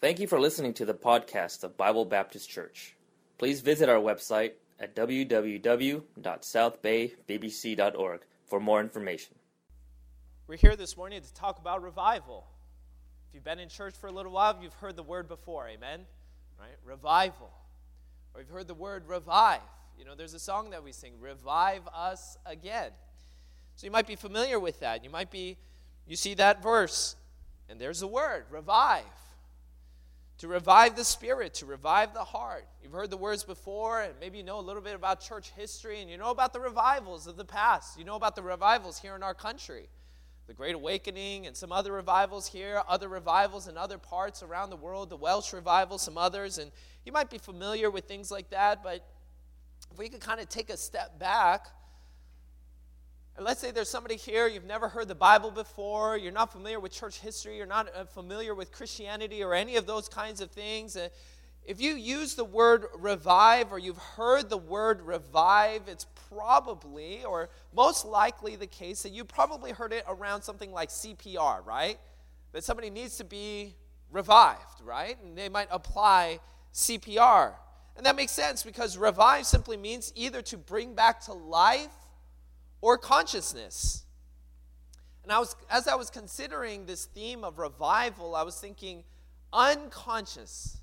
Thank you for listening to the podcast of Bible Baptist Church. Please visit our website at www.southbaybbc.org for more information. We're here this morning to talk about revival. If you've been in church for a little while, you've heard the word before, amen? Right? Revival. Or you've heard the word revive. You know, there's a song that we sing, Revive Us Again. So you might be familiar with that. You might be, you see that verse, and there's a word, revive. To revive the spirit, to revive the heart. You've heard the words before, and maybe you know a little bit about church history, and you know about the revivals of the past. You know about the revivals here in our country the Great Awakening and some other revivals here, other revivals in other parts around the world, the Welsh revival, some others. And you might be familiar with things like that, but if we could kind of take a step back, let's say there's somebody here, you've never heard the Bible before, you're not familiar with church history, you're not uh, familiar with Christianity or any of those kinds of things. If you use the word revive or you've heard the word revive, it's probably or most likely the case that you probably heard it around something like CPR, right? That somebody needs to be revived, right? And they might apply CPR. And that makes sense because revive simply means either to bring back to life or consciousness. And I was, as I was considering this theme of revival, I was thinking unconscious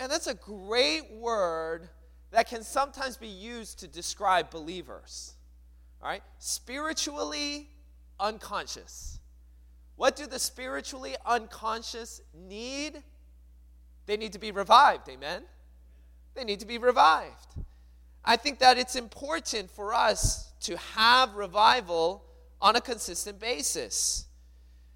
Man, that's a great word that can sometimes be used to describe believers. All right? Spiritually unconscious. What do the spiritually unconscious need? They need to be revived. Amen? They need to be revived. I think that it's important for us to have revival on a consistent basis.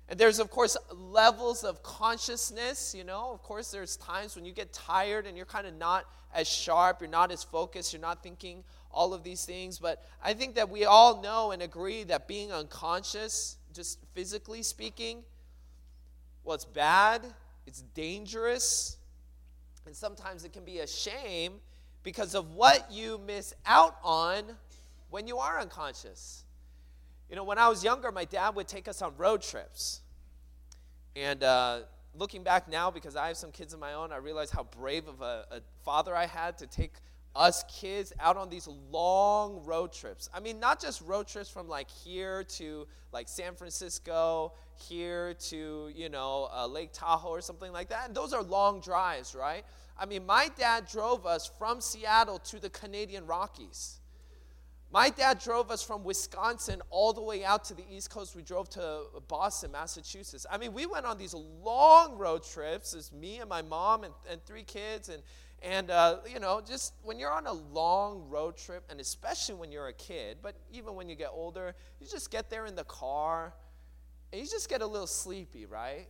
And there's, of course, levels of consciousness. You know, of course, there's times when you get tired and you're kind of not as sharp, you're not as focused, you're not thinking all of these things. But I think that we all know and agree that being unconscious, just physically speaking, well, it's bad, it's dangerous, and sometimes it can be a shame because of what you miss out on when you are unconscious. You know, when I was younger, my dad would take us on road trips. And uh, looking back now, because I have some kids of my own, I realize how brave of a, a father I had to take us kids out on these long road trips. I mean, not just road trips from like here to like San Francisco, here to, you know, uh, Lake Tahoe or something like that. And those are long drives, right? I mean, my dad drove us from Seattle to the Canadian Rockies. My dad drove us from Wisconsin all the way out to the East Coast. We drove to Boston, Massachusetts. I mean, we went on these long road trips. It's me and my mom and, and three kids. And, and uh, you know, just when you're on a long road trip, and especially when you're a kid, but even when you get older, you just get there in the car and you just get a little sleepy, right?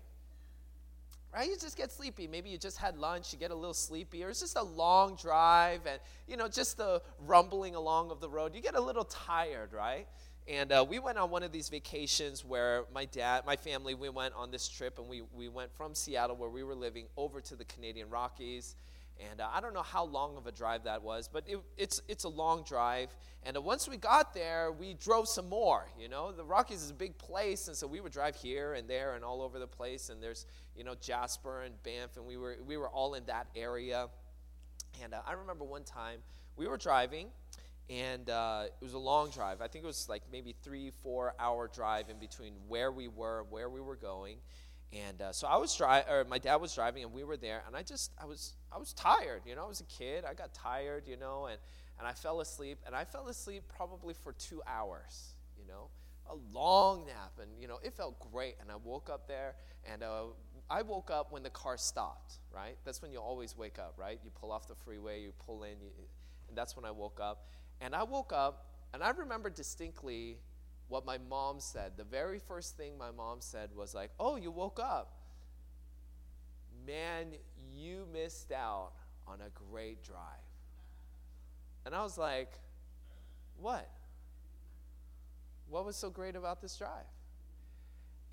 Right? You just get sleepy. Maybe you just had lunch, you get a little sleepy, or it's just a long drive, and you know, just the rumbling along of the road, you get a little tired, right? And uh, we went on one of these vacations where my dad, my family, we went on this trip, and we we went from Seattle, where we were living, over to the Canadian Rockies. And uh, I don't know how long of a drive that was, but it, it's, it's a long drive. And uh, once we got there, we drove some more. You know, the Rockies is a big place, and so we would drive here and there and all over the place. And there's, you know, Jasper and Banff, and we were, we were all in that area. And uh, I remember one time we were driving, and uh, it was a long drive. I think it was like maybe three, four hour drive in between where we were, and where we were going. And uh, so I was driving, or my dad was driving, and we were there, and I just, I was, I was tired. You know, I was a kid. I got tired, you know, and, and I fell asleep, and I fell asleep probably for two hours, you know, a long nap, and you know, it felt great. And I woke up there, and uh, I woke up when the car stopped. Right, that's when you always wake up, right? You pull off the freeway, you pull in, you, and that's when I woke up. And I woke up, and I remember distinctly what my mom said. The very first thing my mom said was like, "Oh, you woke up." Man, you missed out on a great drive. And I was like, "What? What was so great about this drive?"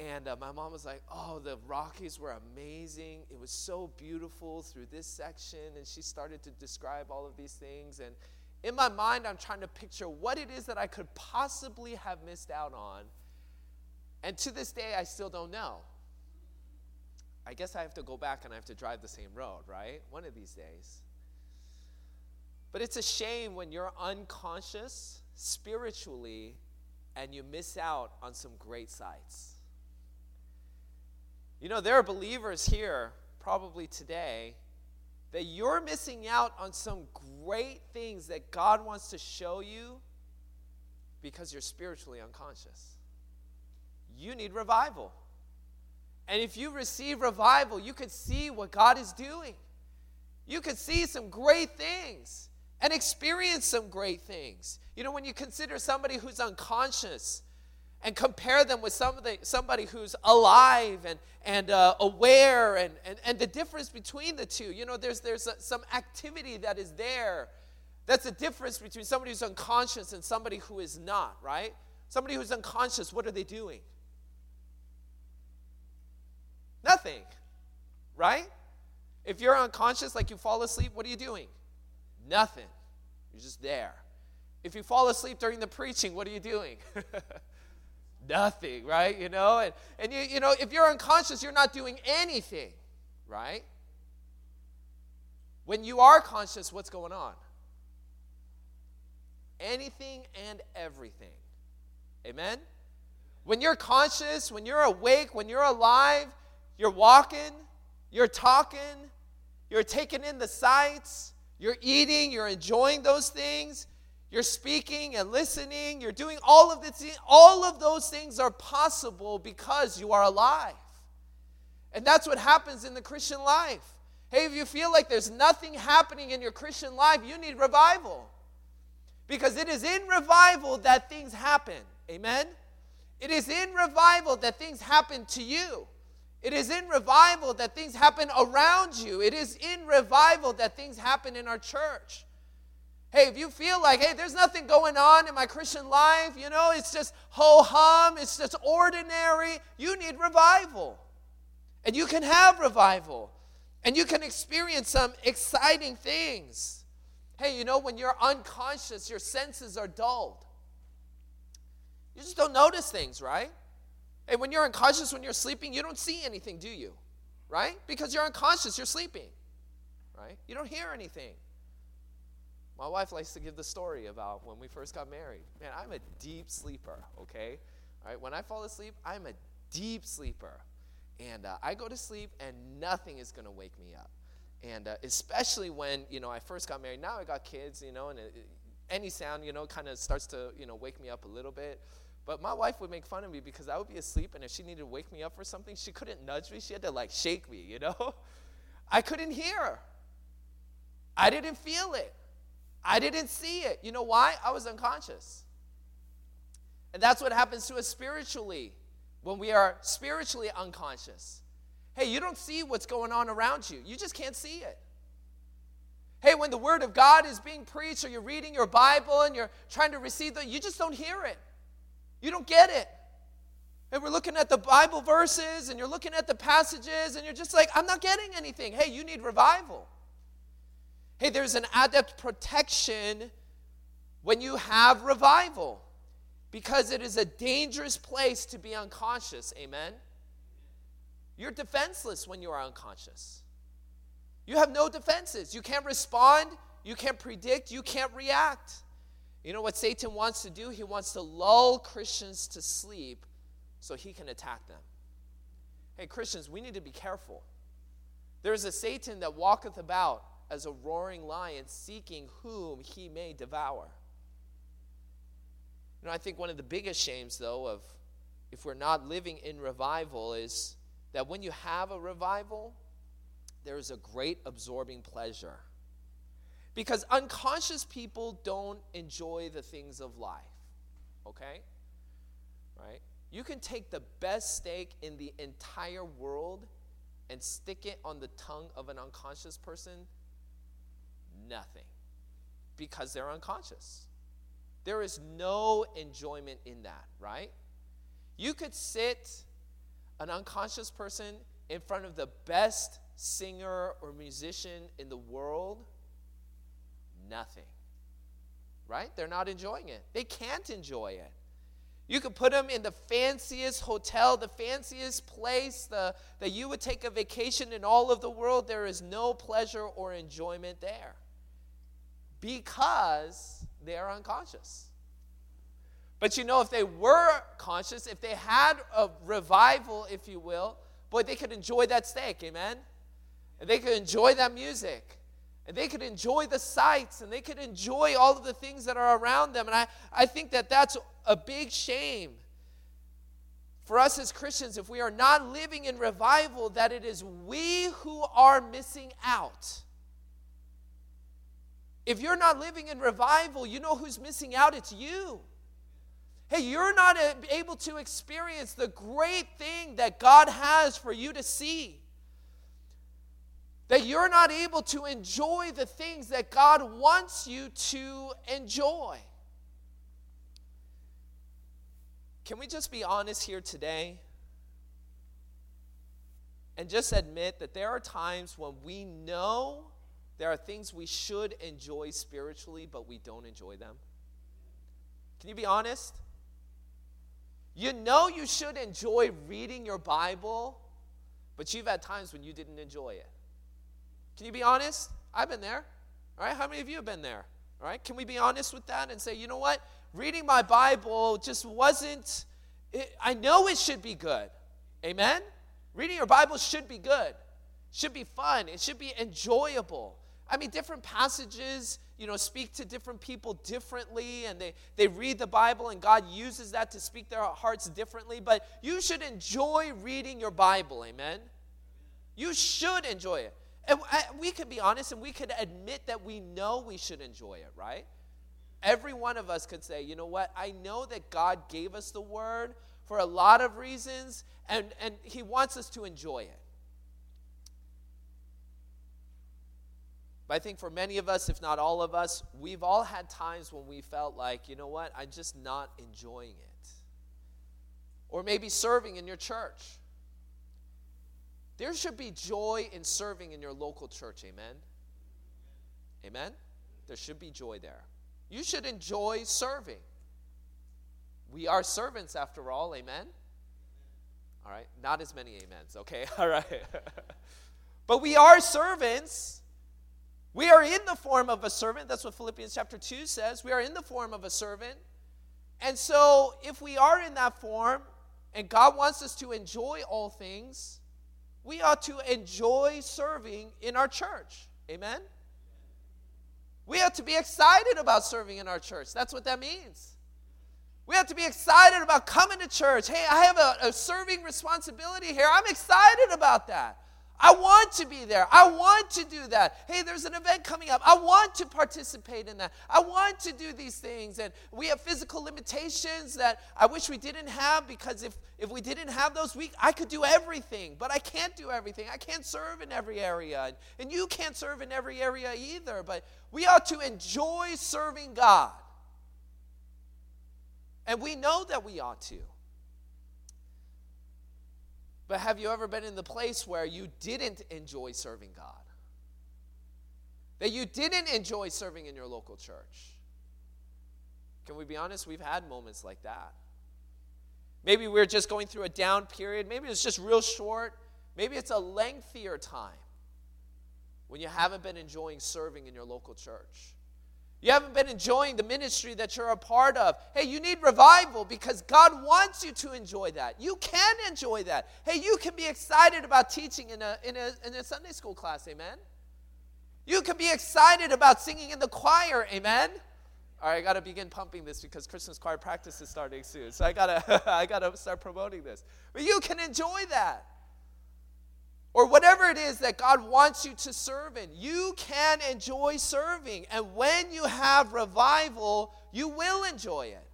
And uh, my mom was like, Oh, the Rockies were amazing. It was so beautiful through this section. And she started to describe all of these things. And in my mind, I'm trying to picture what it is that I could possibly have missed out on. And to this day, I still don't know. I guess I have to go back and I have to drive the same road, right? One of these days. But it's a shame when you're unconscious spiritually and you miss out on some great sights. You know, there are believers here, probably today, that you're missing out on some great things that God wants to show you because you're spiritually unconscious. You need revival. And if you receive revival, you could see what God is doing. You could see some great things and experience some great things. You know, when you consider somebody who's unconscious and compare them with somebody, somebody who's alive and, and uh, aware, and, and, and the difference between the two, you know, there's, there's a, some activity that is there. That's the difference between somebody who's unconscious and somebody who is not, right? Somebody who's unconscious, what are they doing? Nothing, right? If you're unconscious, like you fall asleep, what are you doing? Nothing. You're just there. If you fall asleep during the preaching, what are you doing? Nothing, right? You know, and, and you, you know, if you're unconscious, you're not doing anything, right? When you are conscious, what's going on? Anything and everything. Amen? When you're conscious, when you're awake, when you're alive, you're walking, you're talking, you're taking in the sights, you're eating, you're enjoying those things, you're speaking and listening, you're doing all of this. All of those things are possible because you are alive. And that's what happens in the Christian life. Hey, if you feel like there's nothing happening in your Christian life, you need revival. Because it is in revival that things happen. Amen? It is in revival that things happen to you. It is in revival that things happen around you. It is in revival that things happen in our church. Hey, if you feel like, hey, there's nothing going on in my Christian life, you know, it's just ho hum, it's just ordinary, you need revival. And you can have revival. And you can experience some exciting things. Hey, you know, when you're unconscious, your senses are dulled. You just don't notice things, right? And when you're unconscious, when you're sleeping, you don't see anything, do you? Right? Because you're unconscious, you're sleeping. Right? You don't hear anything. My wife likes to give the story about when we first got married. Man, I'm a deep sleeper, okay? All right, when I fall asleep, I'm a deep sleeper. And uh, I go to sleep and nothing is going to wake me up. And uh, especially when, you know, I first got married. Now I got kids, you know, and it, any sound, you know, kind of starts to, you know, wake me up a little bit. But my wife would make fun of me because I would be asleep, and if she needed to wake me up for something, she couldn't nudge me. She had to like shake me, you know? I couldn't hear. I didn't feel it. I didn't see it. You know why? I was unconscious. And that's what happens to us spiritually when we are spiritually unconscious. Hey, you don't see what's going on around you, you just can't see it. Hey, when the Word of God is being preached, or you're reading your Bible and you're trying to receive the, you just don't hear it. You don't get it. And we're looking at the Bible verses and you're looking at the passages and you're just like, I'm not getting anything. Hey, you need revival. Hey, there's an adept protection when you have revival because it is a dangerous place to be unconscious. Amen? You're defenseless when you are unconscious. You have no defenses. You can't respond, you can't predict, you can't react. You know what Satan wants to do? He wants to lull Christians to sleep so he can attack them. Hey, Christians, we need to be careful. There is a Satan that walketh about as a roaring lion, seeking whom he may devour. You know, I think one of the biggest shames, though, of if we're not living in revival is that when you have a revival, there is a great absorbing pleasure. Because unconscious people don't enjoy the things of life. Okay? Right? You can take the best steak in the entire world and stick it on the tongue of an unconscious person, nothing. Because they're unconscious. There is no enjoyment in that, right? You could sit an unconscious person in front of the best singer or musician in the world nothing. Right? They're not enjoying it. They can't enjoy it. You could put them in the fanciest hotel, the fanciest place the, that you would take a vacation in all of the world. There is no pleasure or enjoyment there because they are unconscious. But you know, if they were conscious, if they had a revival, if you will, boy, they could enjoy that steak, amen? And they could enjoy that music. And they could enjoy the sights and they could enjoy all of the things that are around them. And I, I think that that's a big shame for us as Christians if we are not living in revival, that it is we who are missing out. If you're not living in revival, you know who's missing out? It's you. Hey, you're not able to experience the great thing that God has for you to see. That you're not able to enjoy the things that God wants you to enjoy. Can we just be honest here today? And just admit that there are times when we know there are things we should enjoy spiritually, but we don't enjoy them. Can you be honest? You know you should enjoy reading your Bible, but you've had times when you didn't enjoy it. Can you be honest? I've been there. All right, how many of you have been there? All right, can we be honest with that and say, you know what? Reading my Bible just wasn't, it, I know it should be good. Amen? Reading your Bible should be good, should be fun, it should be enjoyable. I mean, different passages, you know, speak to different people differently, and they, they read the Bible, and God uses that to speak their hearts differently. But you should enjoy reading your Bible, amen? You should enjoy it. And uh, we can be honest and we can admit that we know we should enjoy it, right? Every one of us could say, you know what? I know that God gave us the word for a lot of reasons, and, and He wants us to enjoy it. But I think for many of us, if not all of us, we've all had times when we felt like, you know what, I'm just not enjoying it. Or maybe serving in your church. There should be joy in serving in your local church, amen? Amen? There should be joy there. You should enjoy serving. We are servants after all, amen? All right, not as many amens, okay? All right. but we are servants we are in the form of a servant. That's what Philippians chapter 2 says. We are in the form of a servant. And so, if we are in that form and God wants us to enjoy all things, we ought to enjoy serving in our church. Amen? We ought to be excited about serving in our church. That's what that means. We have to be excited about coming to church. Hey, I have a, a serving responsibility here. I'm excited about that. I want to be there. I want to do that. Hey, there's an event coming up. I want to participate in that. I want to do these things. And we have physical limitations that I wish we didn't have because if, if we didn't have those, we, I could do everything. But I can't do everything. I can't serve in every area. And, and you can't serve in every area either. But we ought to enjoy serving God. And we know that we ought to. But have you ever been in the place where you didn't enjoy serving God? That you didn't enjoy serving in your local church? Can we be honest? We've had moments like that. Maybe we're just going through a down period. Maybe it's just real short. Maybe it's a lengthier time when you haven't been enjoying serving in your local church. You haven't been enjoying the ministry that you're a part of. Hey, you need revival because God wants you to enjoy that. You can enjoy that. Hey, you can be excited about teaching in a, in a, in a Sunday school class, amen? You can be excited about singing in the choir, amen? All right, I got to begin pumping this because Christmas choir practice is starting soon. So I got to I got to start promoting this. But you can enjoy that or whatever it is that God wants you to serve in. You can enjoy serving. And when you have revival, you will enjoy it.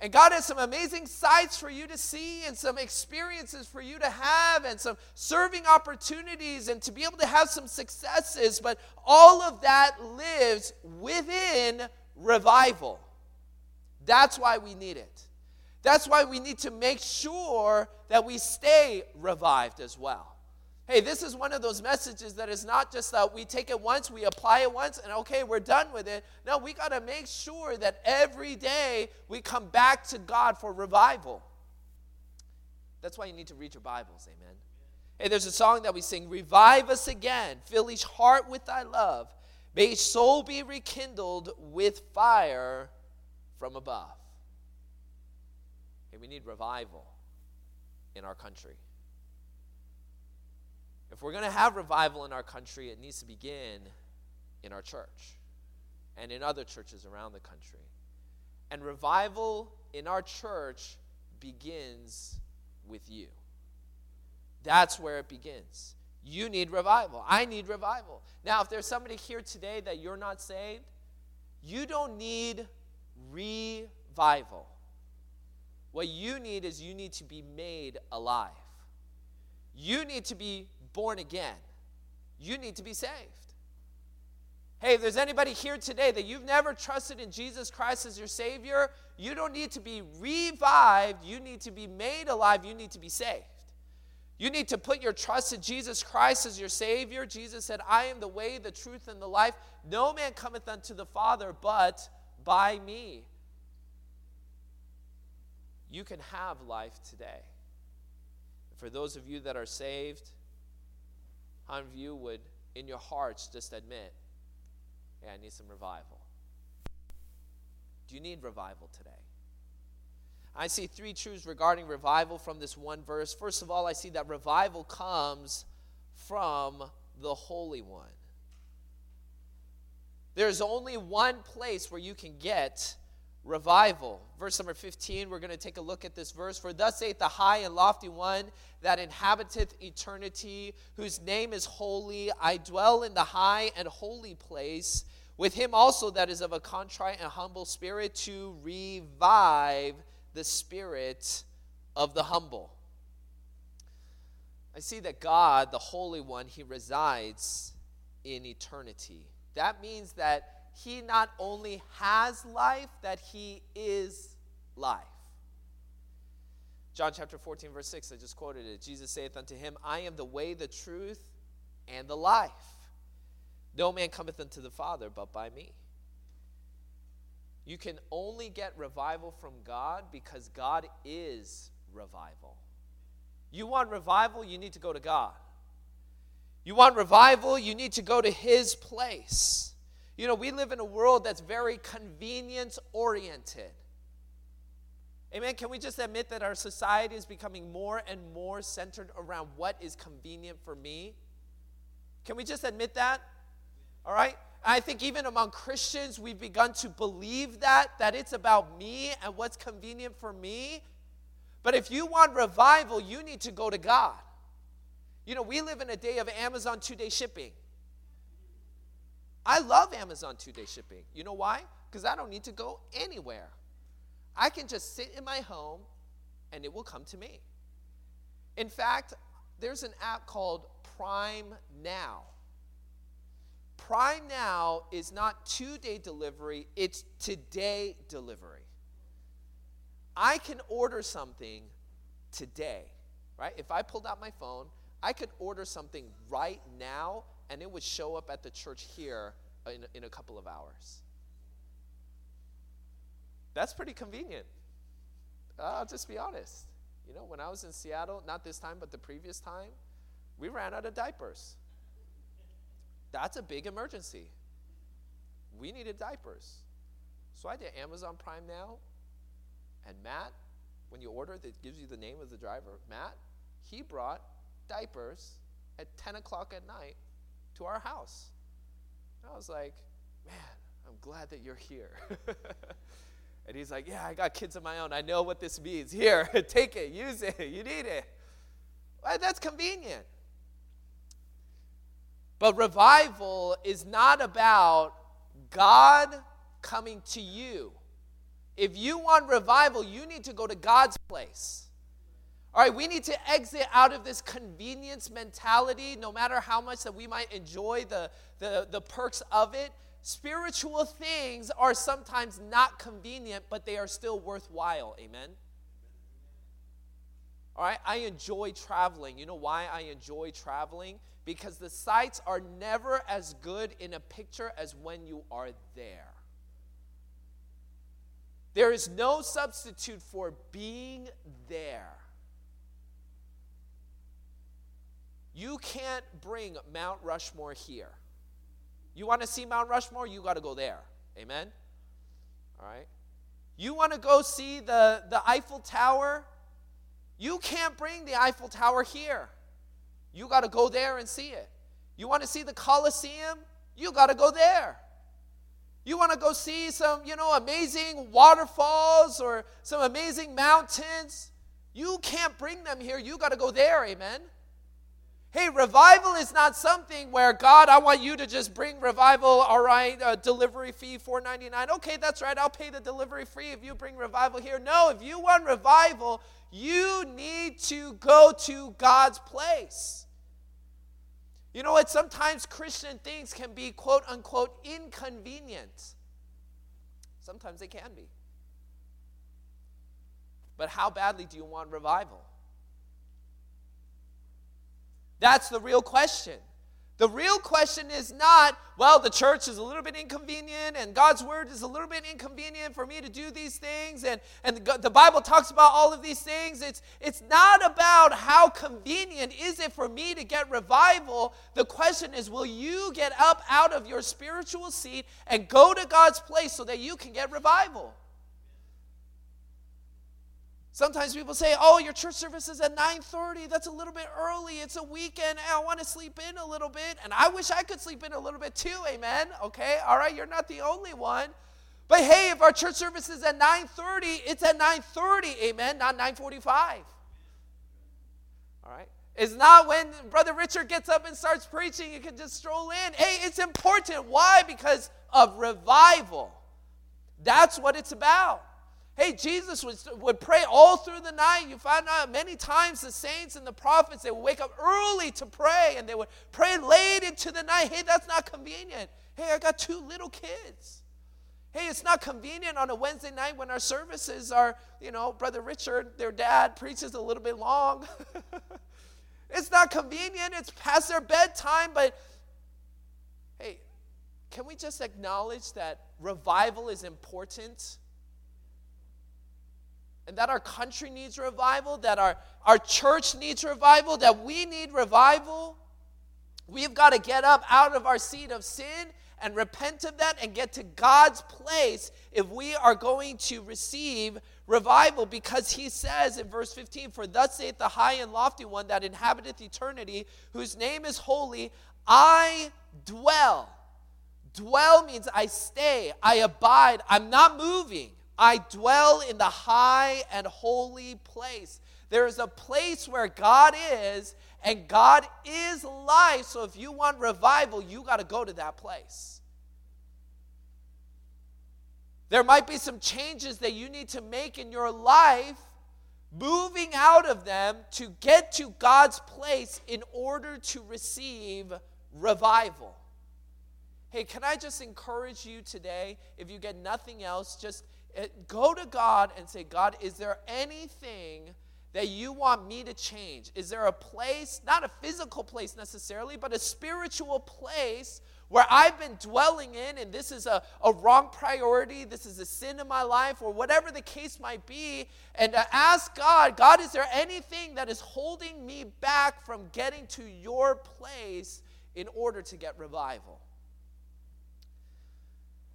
And God has some amazing sights for you to see, and some experiences for you to have, and some serving opportunities, and to be able to have some successes. But all of that lives within revival. That's why we need it. That's why we need to make sure that we stay revived as well. Hey, this is one of those messages that is not just that we take it once, we apply it once, and okay, we're done with it. No, we got to make sure that every day we come back to God for revival. That's why you need to read your Bibles, amen. Hey, there's a song that we sing Revive us again, fill each heart with thy love. May each soul be rekindled with fire from above. Hey, we need revival in our country. If we're going to have revival in our country, it needs to begin in our church and in other churches around the country. And revival in our church begins with you. That's where it begins. You need revival. I need revival. Now, if there's somebody here today that you're not saved, you don't need revival. What you need is you need to be made alive. You need to be born again. You need to be saved. Hey, if there's anybody here today that you've never trusted in Jesus Christ as your Savior, you don't need to be revived. You need to be made alive. You need to be saved. You need to put your trust in Jesus Christ as your Savior. Jesus said, I am the way, the truth, and the life. No man cometh unto the Father but by me. You can have life today. For those of you that are saved, how many of you would, in your hearts, just admit, hey, I need some revival? Do you need revival today? I see three truths regarding revival from this one verse. First of all, I see that revival comes from the Holy One. There's only one place where you can get revival. Verse number 15, we're going to take a look at this verse. For thus saith the high and lofty one that inhabiteth eternity, whose name is holy. I dwell in the high and holy place, with him also that is of a contrite and humble spirit, to revive the spirit of the humble. I see that God, the Holy One, he resides in eternity. That means that he not only has life, that he is life. John chapter 14, verse 6, I just quoted it. Jesus saith unto him, I am the way, the truth, and the life. No man cometh unto the Father but by me. You can only get revival from God because God is revival. You want revival, you need to go to God. You want revival, you need to go to His place. You know, we live in a world that's very convenience oriented. Amen. Can we just admit that our society is becoming more and more centered around what is convenient for me? Can we just admit that? All right? I think even among Christians, we've begun to believe that, that it's about me and what's convenient for me. But if you want revival, you need to go to God. You know, we live in a day of Amazon two day shipping. I love Amazon two day shipping. You know why? Because I don't need to go anywhere. I can just sit in my home and it will come to me. In fact, there's an app called Prime Now. Prime Now is not two day delivery, it's today delivery. I can order something today, right? If I pulled out my phone, I could order something right now and it would show up at the church here in, in a couple of hours. That's pretty convenient. I'll just be honest. You know, when I was in Seattle, not this time, but the previous time, we ran out of diapers. That's a big emergency. We needed diapers. So I did Amazon Prime now, and Matt, when you order, it gives you the name of the driver. Matt, he brought diapers at 10 o'clock at night to our house. I was like, man, I'm glad that you're here. and he's like, yeah, I got kids of my own. I know what this means. Here, take it, use it. You need it. Well, that's convenient. But revival is not about God coming to you. If you want revival, you need to go to God's place. All right, we need to exit out of this convenience mentality, no matter how much that we might enjoy the, the, the perks of it. Spiritual things are sometimes not convenient, but they are still worthwhile. Amen? All right, I enjoy traveling. You know why I enjoy traveling? Because the sights are never as good in a picture as when you are there. There is no substitute for being there. You can't bring Mount Rushmore here. You want to see Mount Rushmore? You got to go there. Amen? All right? You want to go see the, the Eiffel Tower? You can't bring the Eiffel Tower here. You got to go there and see it. You want to see the Colosseum? You got to go there. You want to go see some, you know, amazing waterfalls or some amazing mountains? You can't bring them here. You got to go there. Amen. Hey, revival is not something where God, I want you to just bring revival. All right, uh, delivery fee four ninety nine. Okay, that's right. I'll pay the delivery fee if you bring revival here. No, if you want revival, you need to go to God's place. You know what? Sometimes Christian things can be quote unquote inconvenient. Sometimes they can be. But how badly do you want revival? That's the real question. The real question is not, well, the church is a little bit inconvenient and God's word is a little bit inconvenient for me to do these things, and, and the Bible talks about all of these things. It's, it's not about how convenient is it for me to get revival. The question is, will you get up out of your spiritual seat and go to God's place so that you can get revival? Sometimes people say, "Oh, your church service is at 9:30. That's a little bit early. It's a weekend. I want to sleep in a little bit." And I wish I could sleep in a little bit too. Amen. Okay? All right, you're not the only one. But hey, if our church service is at 9:30, it's at 9:30. Amen, not 9:45. All right? It's not when Brother Richard gets up and starts preaching, you can just stroll in. Hey, it's important. Why? Because of revival. That's what it's about. Hey, Jesus would, would pray all through the night. You find out many times the saints and the prophets, they would wake up early to pray and they would pray late into the night. Hey, that's not convenient. Hey, I got two little kids. Hey, it's not convenient on a Wednesday night when our services are, you know, Brother Richard, their dad, preaches a little bit long. it's not convenient. It's past their bedtime, but hey, can we just acknowledge that revival is important? And that our country needs revival, that our, our church needs revival, that we need revival, we've got to get up out of our seat of sin and repent of that and get to God's place if we are going to receive revival. Because he says in verse 15 for thus saith the high and lofty one that inhabiteth eternity whose name is holy I dwell. Dwell means I stay I abide I'm not moving I dwell in the high and holy place. There is a place where God is, and God is life. So if you want revival, you got to go to that place. There might be some changes that you need to make in your life, moving out of them to get to God's place in order to receive revival. Hey, can I just encourage you today, if you get nothing else, just Eh, go to God and say, God, is there anything that you want me to change? Is there a place, not a physical place necessarily, but a spiritual place where I've been dwelling in and this is a, a wrong priority, this is a sin in my life, or whatever the case might be, and to ask God, God, is there anything that is holding me back from getting to your place in order to get revival?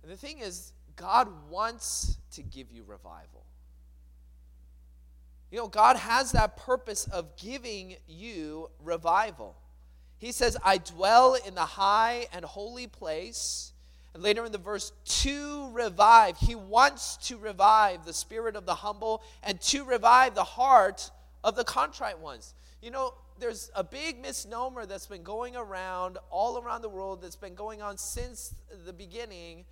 And the thing is, God wants to give you revival. You know, God has that purpose of giving you revival. He says, I dwell in the high and holy place. And later in the verse, to revive. He wants to revive the spirit of the humble and to revive the heart of the contrite ones. You know, there's a big misnomer that's been going around all around the world that's been going on since the beginning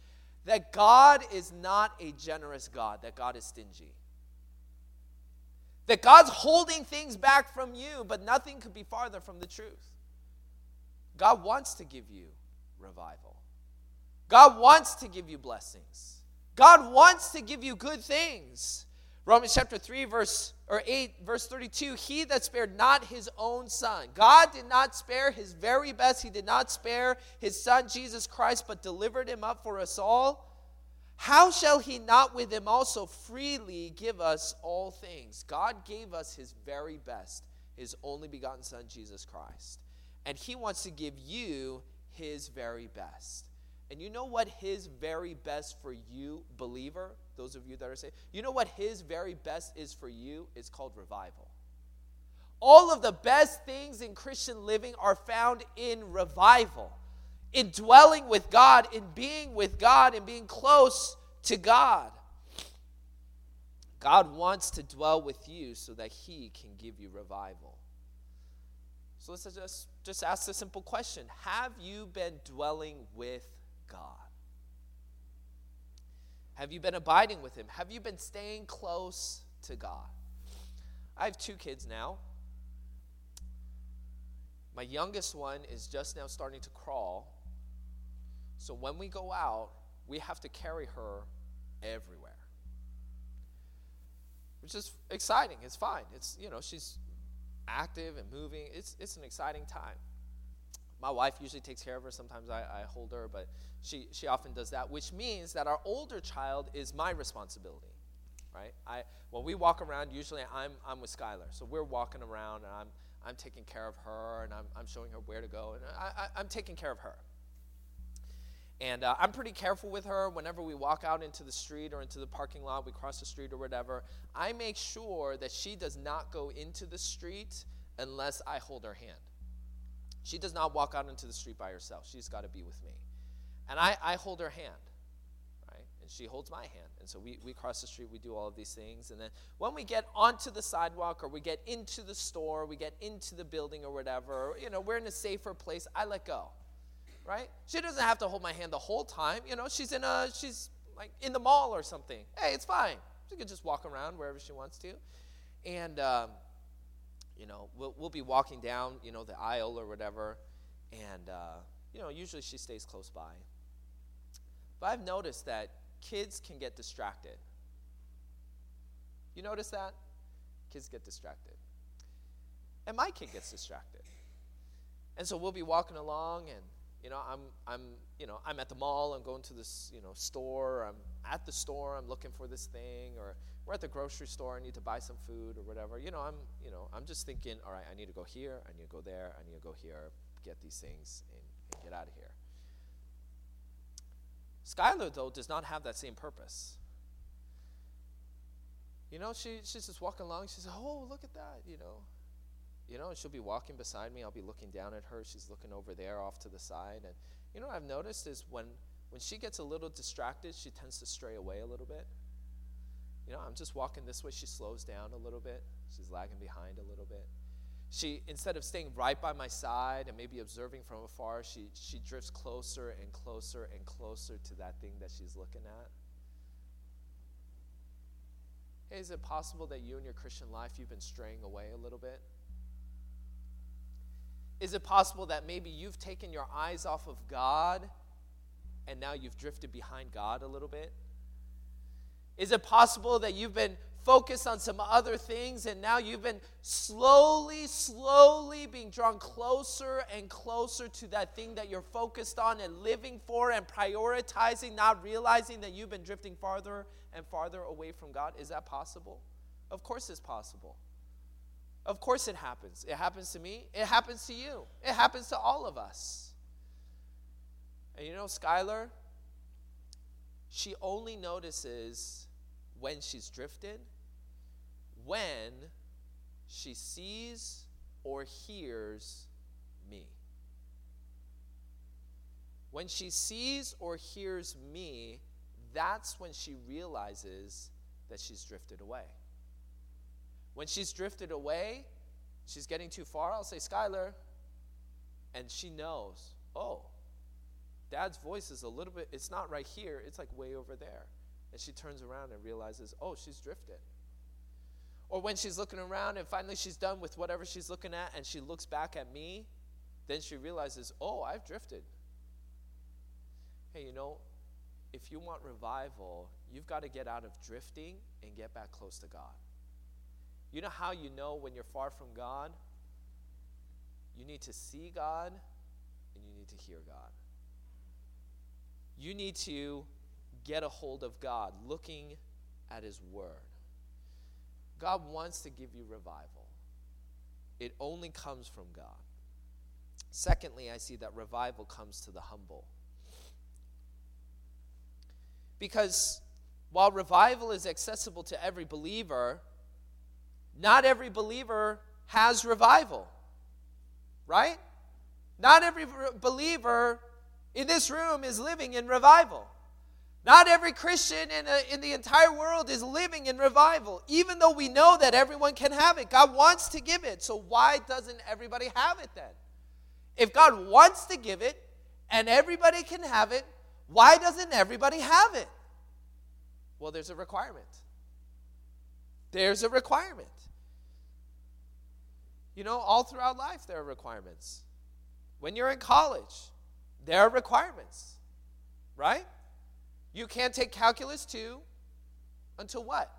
that God is not a generous God, that God is stingy. That God's holding things back from you, but nothing could be farther from the truth. God wants to give you revival. God wants to give you blessings. God wants to give you good things. Romans chapter 3, verse or 8 verse 32 he that spared not his own son. God did not spare his very best. He did not spare his son jesus christ but delivered him up for us all. How shall he not with him also freely give us all things? God gave us his very best his only begotten son jesus christ. And he wants to give you his very best. And you know what his very best for you believer those of you that are saved. You know what his very best is for you? It's called revival. All of the best things in Christian living are found in revival, in dwelling with God, in being with God, in being close to God. God wants to dwell with you so that he can give you revival. So let's just, just ask the simple question Have you been dwelling with God? Have you been abiding with Him? Have you been staying close to God? I have two kids now. My youngest one is just now starting to crawl. So when we go out, we have to carry her everywhere. Which is exciting. It's fine. It's, you know, she's active and moving. It's, it's an exciting time. My wife usually takes care of her. Sometimes I, I hold her, but she, she often does that, which means that our older child is my responsibility, right? I, when we walk around, usually I'm, I'm with Skylar. So we're walking around and I'm, I'm taking care of her and I'm, I'm showing her where to go and I, am taking care of her. And uh, I'm pretty careful with her whenever we walk out into the street or into the parking lot, we cross the street or whatever. I make sure that she does not go into the street unless I hold her hand. She does not walk out into the street by herself. She's got to be with me. And I, I hold her hand, right? And she holds my hand. And so we, we cross the street, we do all of these things. And then when we get onto the sidewalk or we get into the store, we get into the building or whatever, you know, we're in a safer place, I let go, right? She doesn't have to hold my hand the whole time. You know, she's in a, she's like in the mall or something. Hey, it's fine. She can just walk around wherever she wants to. And, um, you know, we'll, we'll be walking down, you know, the aisle or whatever, and, uh, you know, usually she stays close by. But I've noticed that kids can get distracted. You notice that? Kids get distracted. And my kid gets distracted. And so we'll be walking along and you know, I'm I'm you know, I'm at the mall, I'm going to this, you know, store, I'm at the store, I'm looking for this thing or we're at the grocery store, I need to buy some food or whatever. You know, I'm, you know, I'm just thinking, all right, I need to go here, I need to go there, I need to go here, get these things, and, and get out of here. Skylar, though, does not have that same purpose. You know, she, she's just walking along. She says, "Oh, look at that!" You know, you know, she'll be walking beside me. I'll be looking down at her. She's looking over there, off to the side. And you know, what I've noticed is when when she gets a little distracted, she tends to stray away a little bit. You know, I'm just walking this way. She slows down a little bit. She's lagging behind a little bit. She, instead of staying right by my side and maybe observing from afar, she, she drifts closer and closer and closer to that thing that she's looking at. Is it possible that you in your Christian life you've been straying away a little bit? Is it possible that maybe you've taken your eyes off of God and now you've drifted behind God a little bit? Is it possible that you've been focused on some other things and now you've been slowly, slowly being drawn closer and closer to that thing that you're focused on and living for and prioritizing, not realizing that you've been drifting farther and farther away from God? Is that possible? Of course, it's possible. Of course, it happens. It happens to me, it happens to you, it happens to all of us. And you know, Skylar, she only notices when she's drifted, when she sees or hears me. When she sees or hears me, that's when she realizes that she's drifted away. When she's drifted away, she's getting too far, I'll say, Skylar. And she knows, oh, dad's voice is a little bit, it's not right here, it's like way over there. And she turns around and realizes, oh, she's drifted. Or when she's looking around and finally she's done with whatever she's looking at and she looks back at me, then she realizes, oh, I've drifted. Hey, you know, if you want revival, you've got to get out of drifting and get back close to God. You know how you know when you're far from God? You need to see God and you need to hear God. You need to get a hold of God, looking at His Word. God wants to give you revival, it only comes from God. Secondly, I see that revival comes to the humble. Because while revival is accessible to every believer, not every believer has revival. Right? Not every believer in this room is living in revival. Not every Christian in, a, in the entire world is living in revival, even though we know that everyone can have it. God wants to give it. So, why doesn't everybody have it then? If God wants to give it and everybody can have it, why doesn't everybody have it? Well, there's a requirement. There's a requirement. You know, all throughout life, there are requirements. When you're in college, there are requirements, right? You can't take calculus 2 until what?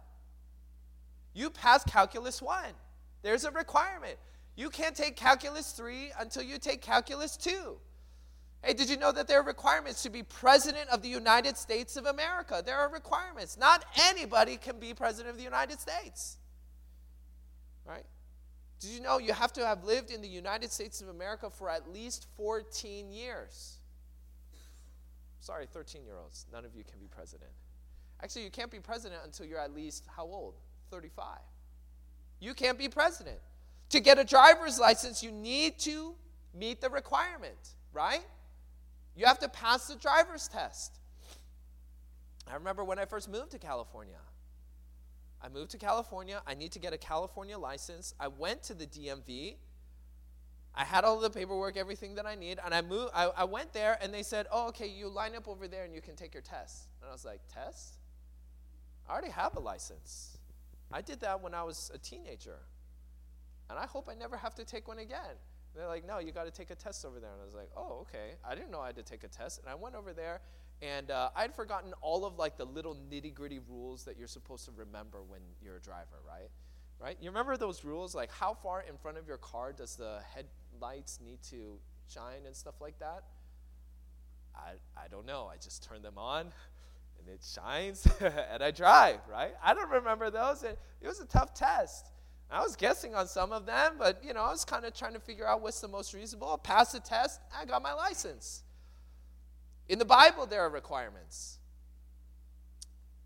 You pass calculus 1. There's a requirement. You can't take calculus 3 until you take calculus 2. Hey, did you know that there are requirements to be president of the United States of America? There are requirements. Not anybody can be president of the United States. Right? Did you know you have to have lived in the United States of America for at least 14 years? Sorry, 13 year olds. None of you can be president. Actually, you can't be president until you're at least how old? 35. You can't be president. To get a driver's license, you need to meet the requirement, right? You have to pass the driver's test. I remember when I first moved to California. I moved to California. I need to get a California license. I went to the DMV. I had all the paperwork, everything that I need, and I moved. I, I went there, and they said, "Oh, okay, you line up over there, and you can take your test." And I was like, "Test? I already have a license. I did that when I was a teenager, and I hope I never have to take one again." And they're like, "No, you got to take a test over there." And I was like, "Oh, okay. I didn't know I had to take a test." And I went over there, and uh, I'd forgotten all of like the little nitty gritty rules that you're supposed to remember when you're a driver, right? Right? You remember those rules, like how far in front of your car does the headlights need to shine and stuff like that? I, I don't know. I just turn them on and it shines and I drive, right? I don't remember those. It, it was a tough test. I was guessing on some of them, but you know, I was kind of trying to figure out what's the most reasonable. I passed the test, I got my license. In the Bible, there are requirements.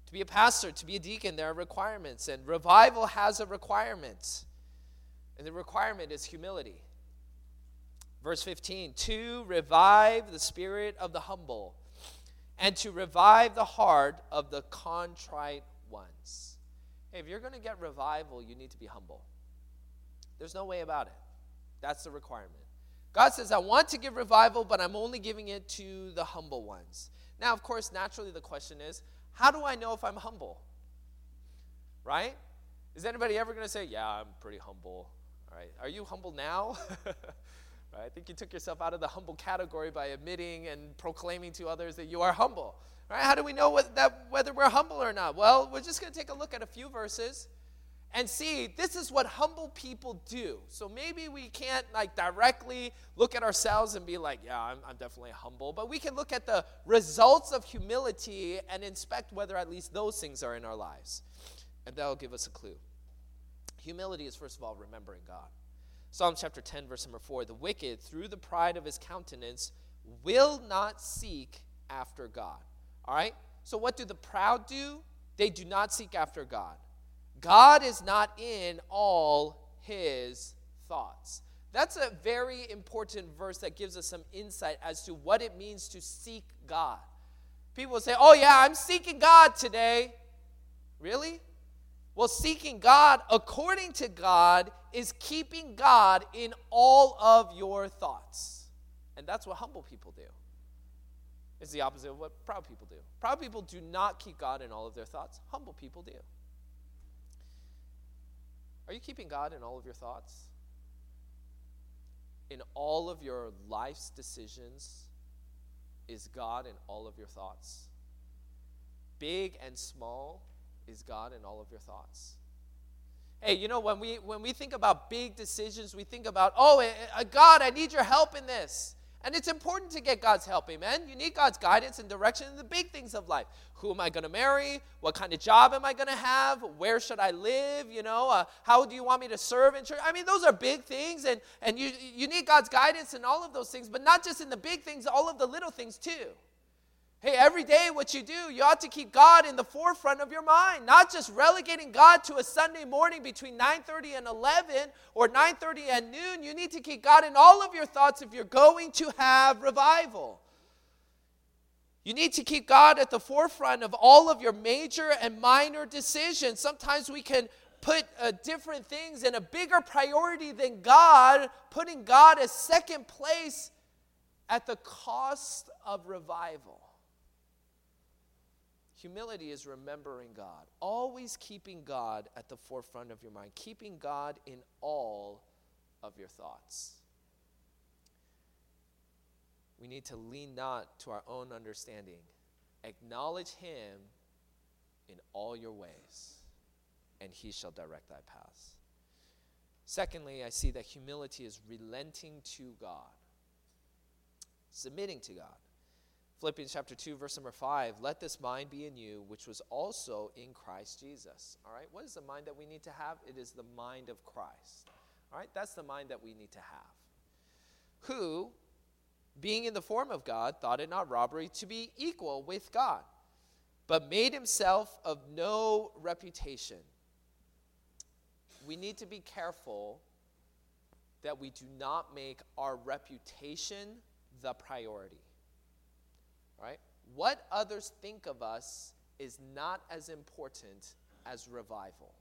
To be a pastor, to be a deacon, there are requirements, and revival has a requirement. And the requirement is humility. Verse 15 to revive the spirit of the humble and to revive the heart of the contrite ones. Hey, if you're going to get revival, you need to be humble. There's no way about it. That's the requirement. God says, I want to give revival, but I'm only giving it to the humble ones. Now, of course, naturally the question is, how do I know if I'm humble? Right? Is anybody ever going to say, Yeah, I'm pretty humble? All right. Are you humble now? right? I think you took yourself out of the humble category by admitting and proclaiming to others that you are humble. Right? How do we know what, that, whether we're humble or not? Well, we're just going to take a look at a few verses and see this is what humble people do. So maybe we can't like directly look at ourselves and be like, yeah, I'm, I'm, definitely humble, but we can look at the results of humility and inspect whether at least those things are in our lives. And that'll give us a clue. Humility is, first of all, remembering God. Psalm chapter 10, verse number 4 The wicked, through the pride of his countenance, will not seek after God. All right? So what do the proud do? They do not seek after God. God is not in all his thoughts. That's a very important verse that gives us some insight as to what it means to seek God. People say, Oh, yeah, I'm seeking God today. Really? Well, seeking God according to God is keeping God in all of your thoughts. And that's what humble people do. It's the opposite of what proud people do. Proud people do not keep God in all of their thoughts, humble people do. Are you keeping God in all of your thoughts? In all of your life's decisions, is God in all of your thoughts? Big and small, is God in all of your thoughts? Hey, you know, when we, when we think about big decisions, we think about, oh, eh, eh, God, I need your help in this. And it's important to get God's help, amen? You need God's guidance and direction in the big things of life. Who am I going to marry? What kind of job am I going to have? Where should I live? You know, uh, how do you want me to serve in church? I mean, those are big things, and, and you, you need God's guidance in all of those things, but not just in the big things, all of the little things too. Hey, every day what you do, you ought to keep God in the forefront of your mind, not just relegating God to a Sunday morning between 9:30 and 11 or 9:30 and noon. You need to keep God in all of your thoughts if you're going to have revival. You need to keep God at the forefront of all of your major and minor decisions. Sometimes we can put uh, different things in a bigger priority than God, putting God as second place at the cost of revival. Humility is remembering God, always keeping God at the forefront of your mind, keeping God in all of your thoughts. We need to lean not to our own understanding, acknowledge Him in all your ways, and He shall direct thy paths. Secondly, I see that humility is relenting to God, submitting to God. Philippians chapter 2, verse number 5 let this mind be in you, which was also in Christ Jesus. All right, what is the mind that we need to have? It is the mind of Christ. All right, that's the mind that we need to have. Who, being in the form of God, thought it not robbery to be equal with God, but made himself of no reputation. We need to be careful that we do not make our reputation the priority right? What others think of us is not as important as revival,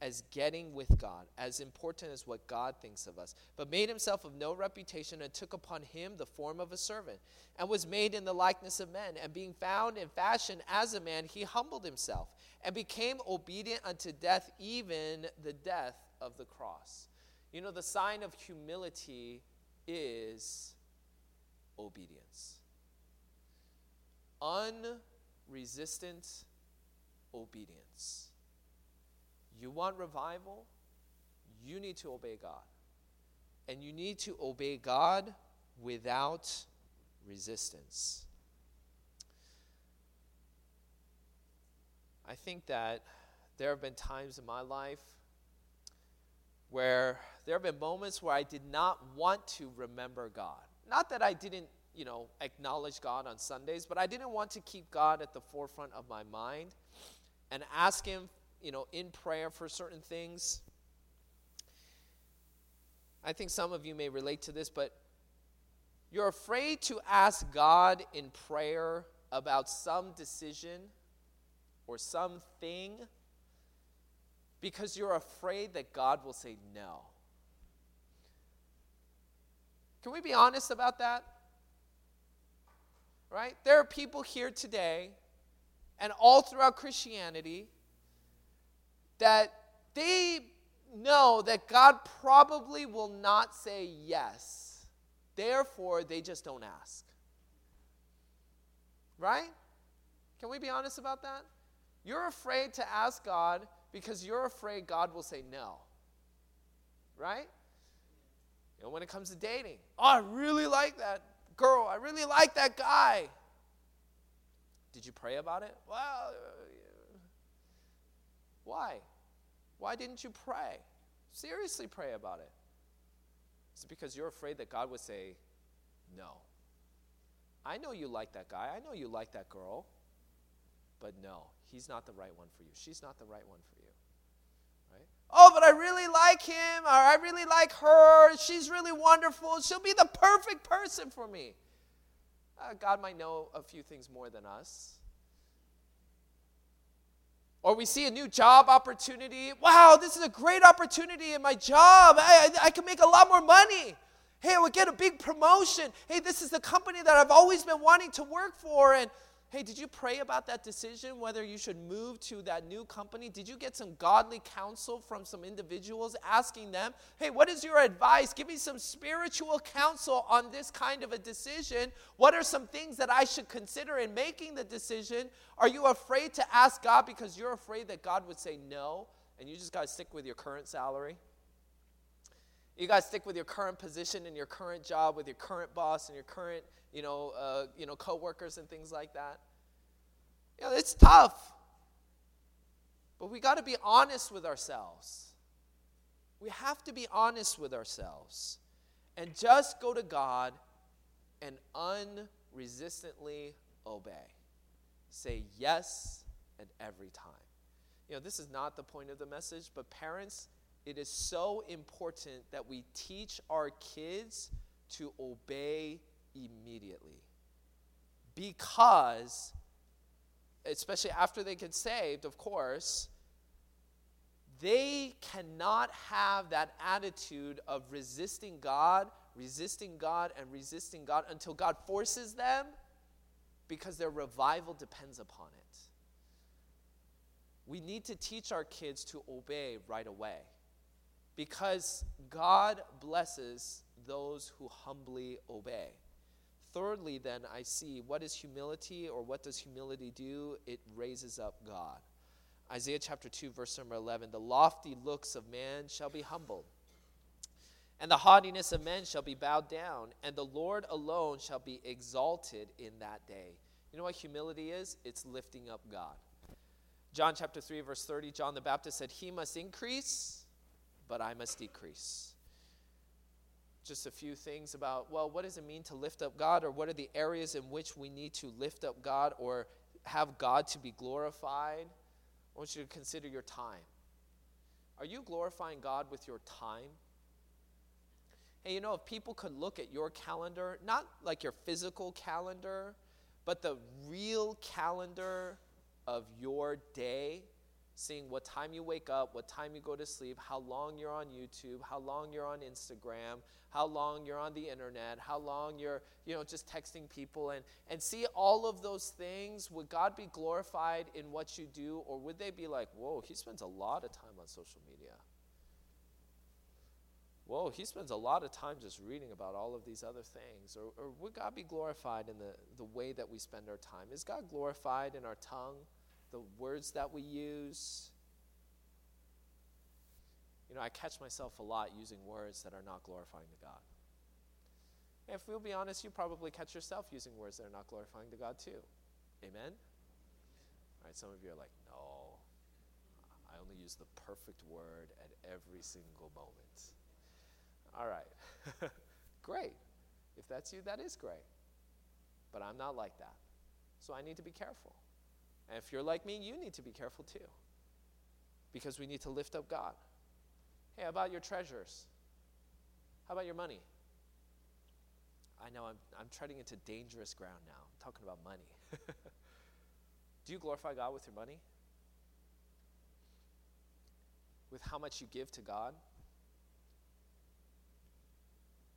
as getting with God, as important as what God thinks of us, but made himself of no reputation and took upon him the form of a servant, and was made in the likeness of men. And being found in fashion as a man, he humbled himself and became obedient unto death, even the death of the cross. You know, the sign of humility is obedience unresistant obedience. You want revival? You need to obey God. And you need to obey God without resistance. I think that there have been times in my life where there have been moments where I did not want to remember God. Not that I didn't you know, acknowledge God on Sundays, but I didn't want to keep God at the forefront of my mind and ask Him, you know, in prayer for certain things. I think some of you may relate to this, but you're afraid to ask God in prayer about some decision or something because you're afraid that God will say no. Can we be honest about that? Right? There are people here today and all throughout Christianity that they know that God probably will not say yes. Therefore, they just don't ask. Right? Can we be honest about that? You're afraid to ask God because you're afraid God will say no. Right? You know, when it comes to dating, oh, I really like that girl, I really like that guy. Did you pray about it? Well, uh, why? Why didn't you pray? Seriously, pray about it. Is it because you're afraid that God would say, no? I know you like that guy. I know you like that girl. But no, he's not the right one for you. She's not the right one for you. Oh, but I really like him, or I really like her. She's really wonderful. She'll be the perfect person for me. Uh, God might know a few things more than us. Or we see a new job opportunity. Wow, this is a great opportunity in my job. I, I, I can make a lot more money. Hey, I would get a big promotion. Hey, this is the company that I've always been wanting to work for. And Hey, did you pray about that decision, whether you should move to that new company? Did you get some godly counsel from some individuals asking them, hey, what is your advice? Give me some spiritual counsel on this kind of a decision. What are some things that I should consider in making the decision? Are you afraid to ask God because you're afraid that God would say no? and you just got to stick with your current salary. You to stick with your current position and your current job, with your current boss and your current, you know, uh, you know, coworkers and things like that. You know, it's tough. But we got to be honest with ourselves. We have to be honest with ourselves and just go to God and unresistantly obey. Say yes at every time. You know, this is not the point of the message, but parents, it is so important that we teach our kids to obey immediately. Because, especially after they get saved, of course, they cannot have that attitude of resisting God, resisting God, and resisting God until God forces them because their revival depends upon it. We need to teach our kids to obey right away because God blesses those who humbly obey. Thirdly, then, I see what is humility or what does humility do? It raises up God. Isaiah chapter 2, verse number 11 The lofty looks of man shall be humbled, and the haughtiness of men shall be bowed down, and the Lord alone shall be exalted in that day. You know what humility is? It's lifting up God. John chapter 3, verse 30, John the Baptist said, He must increase, but I must decrease. Just a few things about, well, what does it mean to lift up God, or what are the areas in which we need to lift up God or have God to be glorified? I want you to consider your time. Are you glorifying God with your time? Hey, you know, if people could look at your calendar, not like your physical calendar, but the real calendar of your day, seeing what time you wake up, what time you go to sleep, how long you're on YouTube, how long you're on Instagram, how long you're on the internet, how long you're, you know, just texting people and, and see all of those things. Would God be glorified in what you do, or would they be like, whoa, he spends a lot of time on social media? Whoa, he spends a lot of time just reading about all of these other things. Or, or would God be glorified in the, the way that we spend our time? Is God glorified in our tongue? The words that we use. You know, I catch myself a lot using words that are not glorifying to God. If we'll be honest, you probably catch yourself using words that are not glorifying to God too. Amen? All right, some of you are like, no, I only use the perfect word at every single moment. All right, great. If that's you, that is great. But I'm not like that. So I need to be careful. And if you're like me, you need to be careful too. Because we need to lift up God. Hey, how about your treasures? How about your money? I know I'm, I'm treading into dangerous ground now. I'm talking about money. Do you glorify God with your money? With how much you give to God?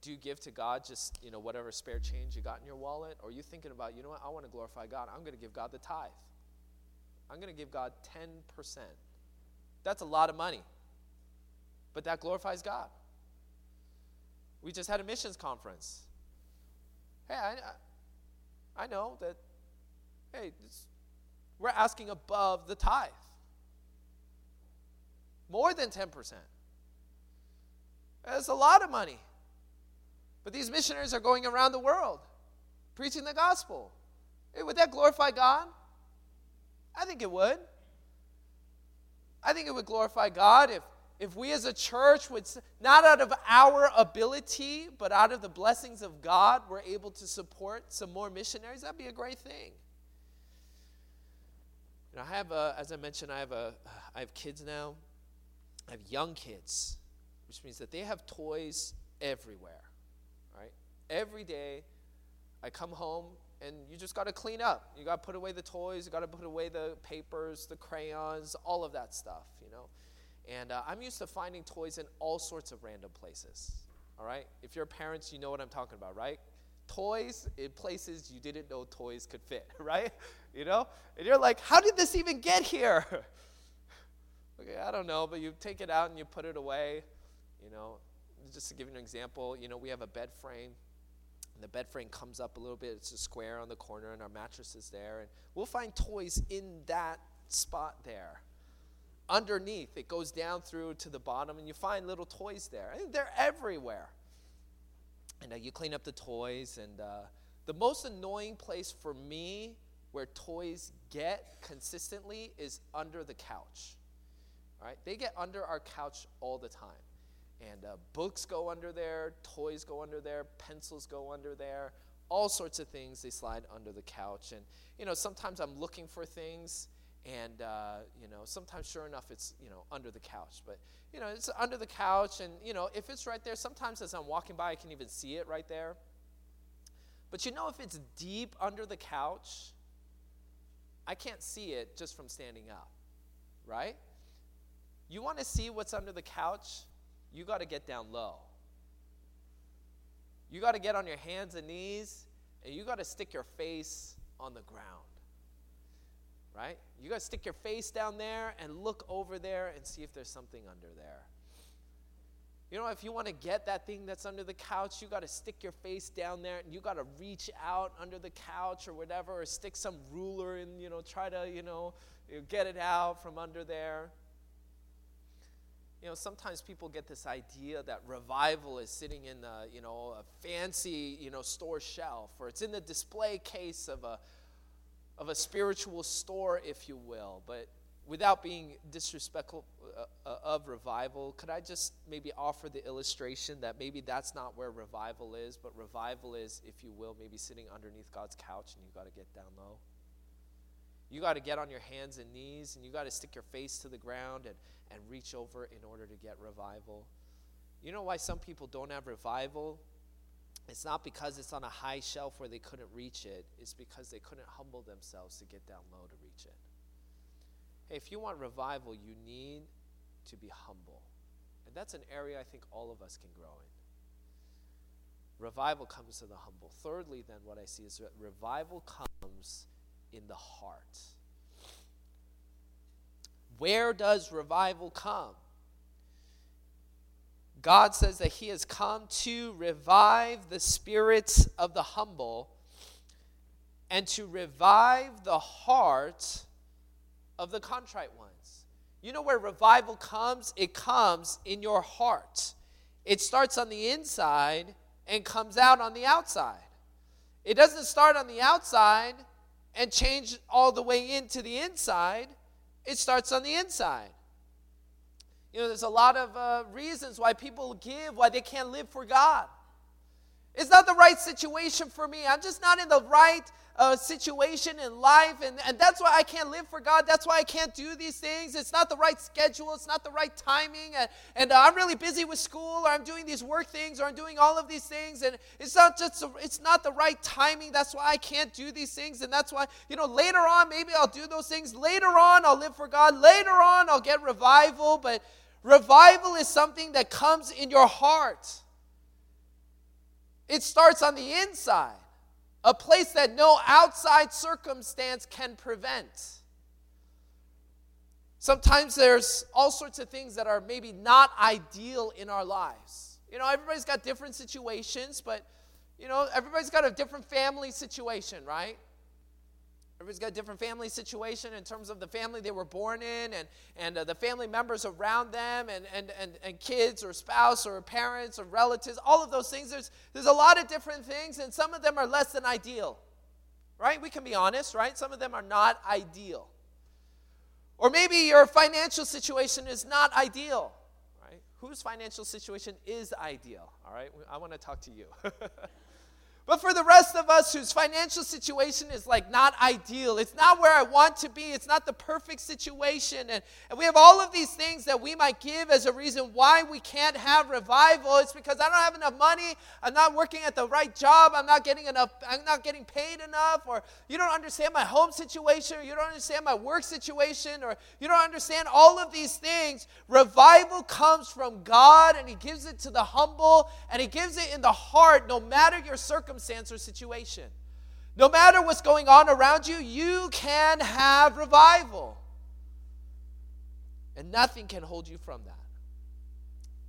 Do you give to God just, you know, whatever spare change you got in your wallet? Or are you thinking about, you know what, I want to glorify God. I'm going to give God the tithe. I'm going to give God 10%. That's a lot of money, but that glorifies God. We just had a missions conference. Hey, I, I know that, hey, we're asking above the tithe, more than 10%. That's a lot of money. But these missionaries are going around the world preaching the gospel. Hey, would that glorify God? I think it would. I think it would glorify God if, if we as a church would, not out of our ability, but out of the blessings of God, were able to support some more missionaries. That'd be a great thing. You know, I have, a, as I mentioned, I have, a, I have kids now. I have young kids, which means that they have toys everywhere, right? Every day, I come home and you just got to clean up. You got to put away the toys, you got to put away the papers, the crayons, all of that stuff, you know. And uh, I'm used to finding toys in all sorts of random places. All right? If you're parents, you know what I'm talking about, right? Toys in places you didn't know toys could fit, right? You know? And you're like, how did this even get here? okay, I don't know, but you take it out and you put it away, you know. Just to give you an example, you know, we have a bed frame and the bed frame comes up a little bit. It's a square on the corner, and our mattress is there. And we'll find toys in that spot there. underneath, it goes down through to the bottom, and you find little toys there. And they're everywhere. And uh, you clean up the toys. And uh, the most annoying place for me where toys get consistently is under the couch. Right? They get under our couch all the time. And uh, books go under there, toys go under there, pencils go under there, all sorts of things they slide under the couch. And, you know, sometimes I'm looking for things, and, uh, you know, sometimes sure enough it's, you know, under the couch. But, you know, it's under the couch, and, you know, if it's right there, sometimes as I'm walking by, I can even see it right there. But, you know, if it's deep under the couch, I can't see it just from standing up, right? You want to see what's under the couch? You got to get down low. You got to get on your hands and knees and you got to stick your face on the ground. Right? You got to stick your face down there and look over there and see if there's something under there. You know, if you want to get that thing that's under the couch, you got to stick your face down there and you got to reach out under the couch or whatever, or stick some ruler and, you know, try to, you know, get it out from under there. You know, sometimes people get this idea that revival is sitting in a, you know, a fancy, you know, store shelf, or it's in the display case of a, of a spiritual store, if you will. But without being disrespectful uh, uh, of revival, could I just maybe offer the illustration that maybe that's not where revival is, but revival is, if you will, maybe sitting underneath God's couch and you've got to get down low? You got to get on your hands and knees and you got to stick your face to the ground and, and reach over in order to get revival. You know why some people don't have revival? It's not because it's on a high shelf where they couldn't reach it, it's because they couldn't humble themselves to get down low to reach it. Hey, if you want revival, you need to be humble. And that's an area I think all of us can grow in. Revival comes to the humble. Thirdly, then, what I see is that revival comes in the heart. Where does revival come? God says that He has come to revive the spirits of the humble and to revive the heart of the contrite ones. You know where revival comes? It comes in your heart. It starts on the inside and comes out on the outside. It doesn't start on the outside and change all the way into the inside, it starts on the inside. You know, there's a lot of uh, reasons why people give, why they can't live for God. It's not the right situation for me. I'm just not in the right uh, situation in life, and, and that's why I can't live for God. That's why I can't do these things. It's not the right schedule, it's not the right timing, and, and uh, I'm really busy with school, or I'm doing these work things, or I'm doing all of these things, and it's not just it's not the right timing. That's why I can't do these things, and that's why you know later on maybe I'll do those things. Later on I'll live for God. Later on I'll get revival, but revival is something that comes in your heart. It starts on the inside, a place that no outside circumstance can prevent. Sometimes there's all sorts of things that are maybe not ideal in our lives. You know, everybody's got different situations, but, you know, everybody's got a different family situation, right? Everybody's got a different family situation in terms of the family they were born in and, and uh, the family members around them and, and, and, and kids or spouse or parents or relatives, all of those things. There's, there's a lot of different things, and some of them are less than ideal, right? We can be honest, right? Some of them are not ideal. Or maybe your financial situation is not ideal, right? Whose financial situation is ideal, all right? I want to talk to you. But for the rest of us whose financial situation is like not ideal, it's not where I want to be, it's not the perfect situation, and, and we have all of these things that we might give as a reason why we can't have revival. It's because I don't have enough money, I'm not working at the right job, I'm not getting enough, I'm not getting paid enough, or you don't understand my home situation, or you don't understand my work situation, or you don't understand all of these things. Revival comes from God, and He gives it to the humble, and He gives it in the heart, no matter your circumstances circumstance or situation. No matter what's going on around you, you can have revival. And nothing can hold you from that.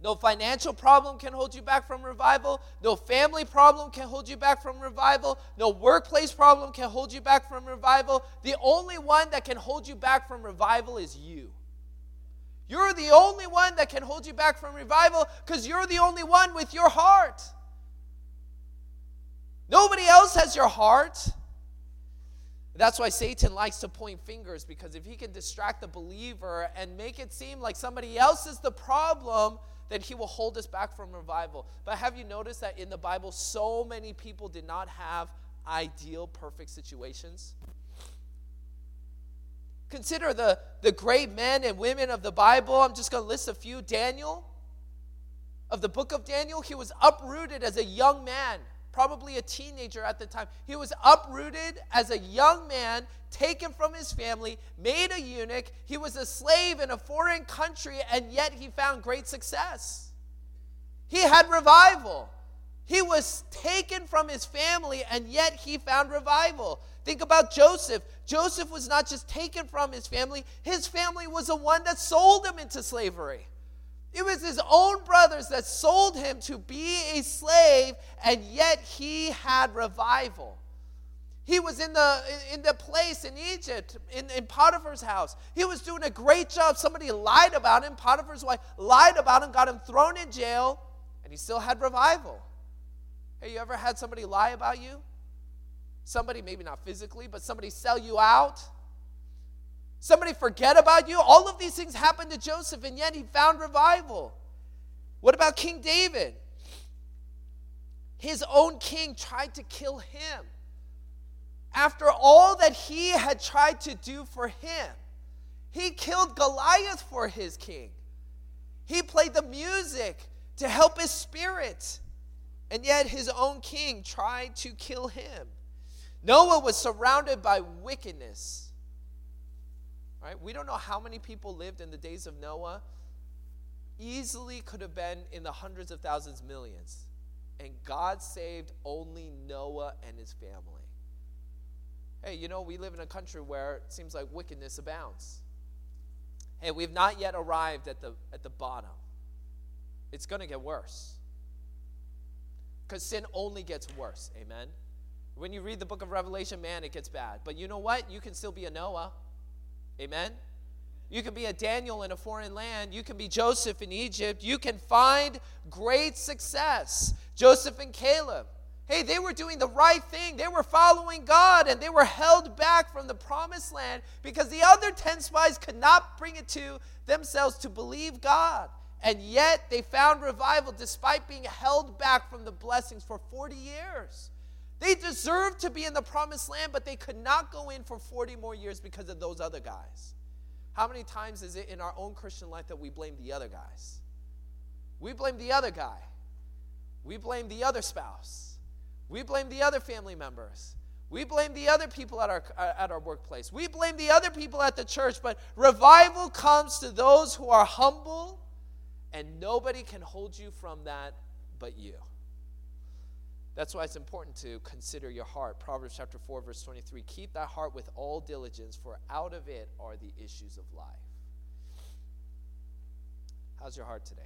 No financial problem can hold you back from revival. No family problem can hold you back from revival. No workplace problem can hold you back from revival. The only one that can hold you back from revival is you. You're the only one that can hold you back from revival because you're the only one with your heart. Nobody else has your heart. That's why Satan likes to point fingers because if he can distract the believer and make it seem like somebody else is the problem, then he will hold us back from revival. But have you noticed that in the Bible, so many people did not have ideal, perfect situations? Consider the, the great men and women of the Bible. I'm just going to list a few. Daniel, of the book of Daniel, he was uprooted as a young man probably a teenager at the time. He was uprooted as a young man, taken from his family, made a eunuch. He was a slave in a foreign country, and yet he found great success. He had revival. He was taken from his family, and yet he found revival. Think about Joseph. Joseph was not just taken from his family, his family was the one that sold him into slavery. It was his own brothers that sold him to be a slave, and yet he had revival. He was in the, in the place in Egypt, in, in Potiphar's house. He was doing a great job. Somebody lied about him. Potiphar's wife lied about him, got him thrown in jail, and he still had revival. Hey, you ever had somebody lie about you? Somebody, maybe not physically, but somebody sell you out? Somebody forget about you? All of these things happened to Joseph, and yet he found revival. What about King David? His own king tried to kill him. After all that he had tried to do for him, he killed Goliath for his king. He played the music to help his spirit, and yet his own king tried to kill him. Noah was surrounded by wickedness. Right? We don't know how many people lived in the days of Noah. Easily could have been in the hundreds of thousands, millions. And God saved only Noah and his family. Hey, you know, we live in a country where it seems like wickedness abounds. Hey, we've not yet arrived at the, at the bottom. It's going to get worse. Because sin only gets worse. Amen? When you read the book of Revelation, man, it gets bad. But you know what? You can still be a Noah. Amen? You can be a Daniel in a foreign land. You can be Joseph in Egypt. You can find great success. Joseph and Caleb. Hey, they were doing the right thing. They were following God and they were held back from the promised land because the other 10 spies could not bring it to themselves to believe God. And yet they found revival despite being held back from the blessings for 40 years. They deserved to be in the promised land, but they could not go in for 40 more years because of those other guys. How many times is it in our own Christian life that we blame the other guys? We blame the other guy. We blame the other spouse. We blame the other family members. We blame the other people at our, at our workplace. We blame the other people at the church. But revival comes to those who are humble, and nobody can hold you from that but you. That's why it's important to consider your heart. Proverbs chapter 4 verse 23, keep thy heart with all diligence for out of it are the issues of life. How's your heart today?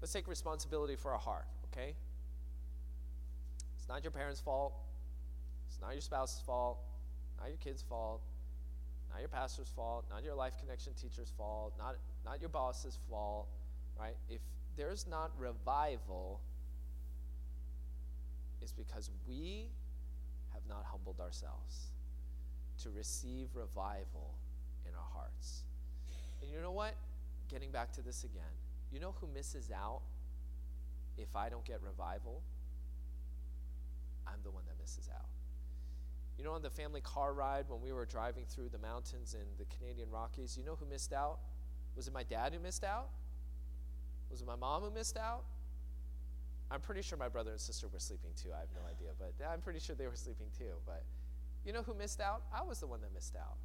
Let's take responsibility for our heart, okay? It's not your parents' fault. It's not your spouse's fault. Not your kid's fault. Not your pastor's fault. Not your life connection teacher's fault. Not, not your boss's fault, right? If there's not revival is because we have not humbled ourselves to receive revival in our hearts. And you know what? Getting back to this again, you know who misses out if I don't get revival? I'm the one that misses out. You know, on the family car ride when we were driving through the mountains in the Canadian Rockies, you know who missed out? Was it my dad who missed out? Was it my mom who missed out? I'm pretty sure my brother and sister were sleeping too. I have no idea, but I'm pretty sure they were sleeping too. But you know who missed out? I was the one that missed out.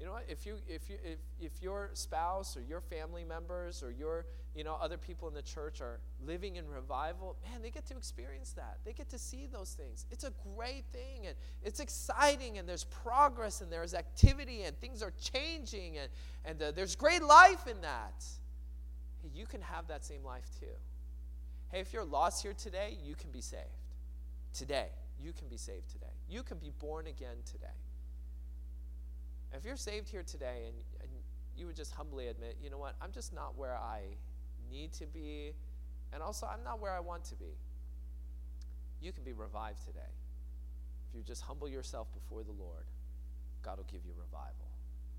You know what? If you if you if, if your spouse or your family members or your you know other people in the church are living in revival, man, they get to experience that. They get to see those things. It's a great thing and it's exciting and there's progress and there's activity and things are changing and and uh, there's great life in that you can have that same life too. Hey, if you're lost here today, you can be saved. Today, you can be saved today. You can be born again today. If you're saved here today and, and you would just humbly admit, you know what, I'm just not where I need to be, and also I'm not where I want to be, you can be revived today. If you just humble yourself before the Lord, God will give you revival.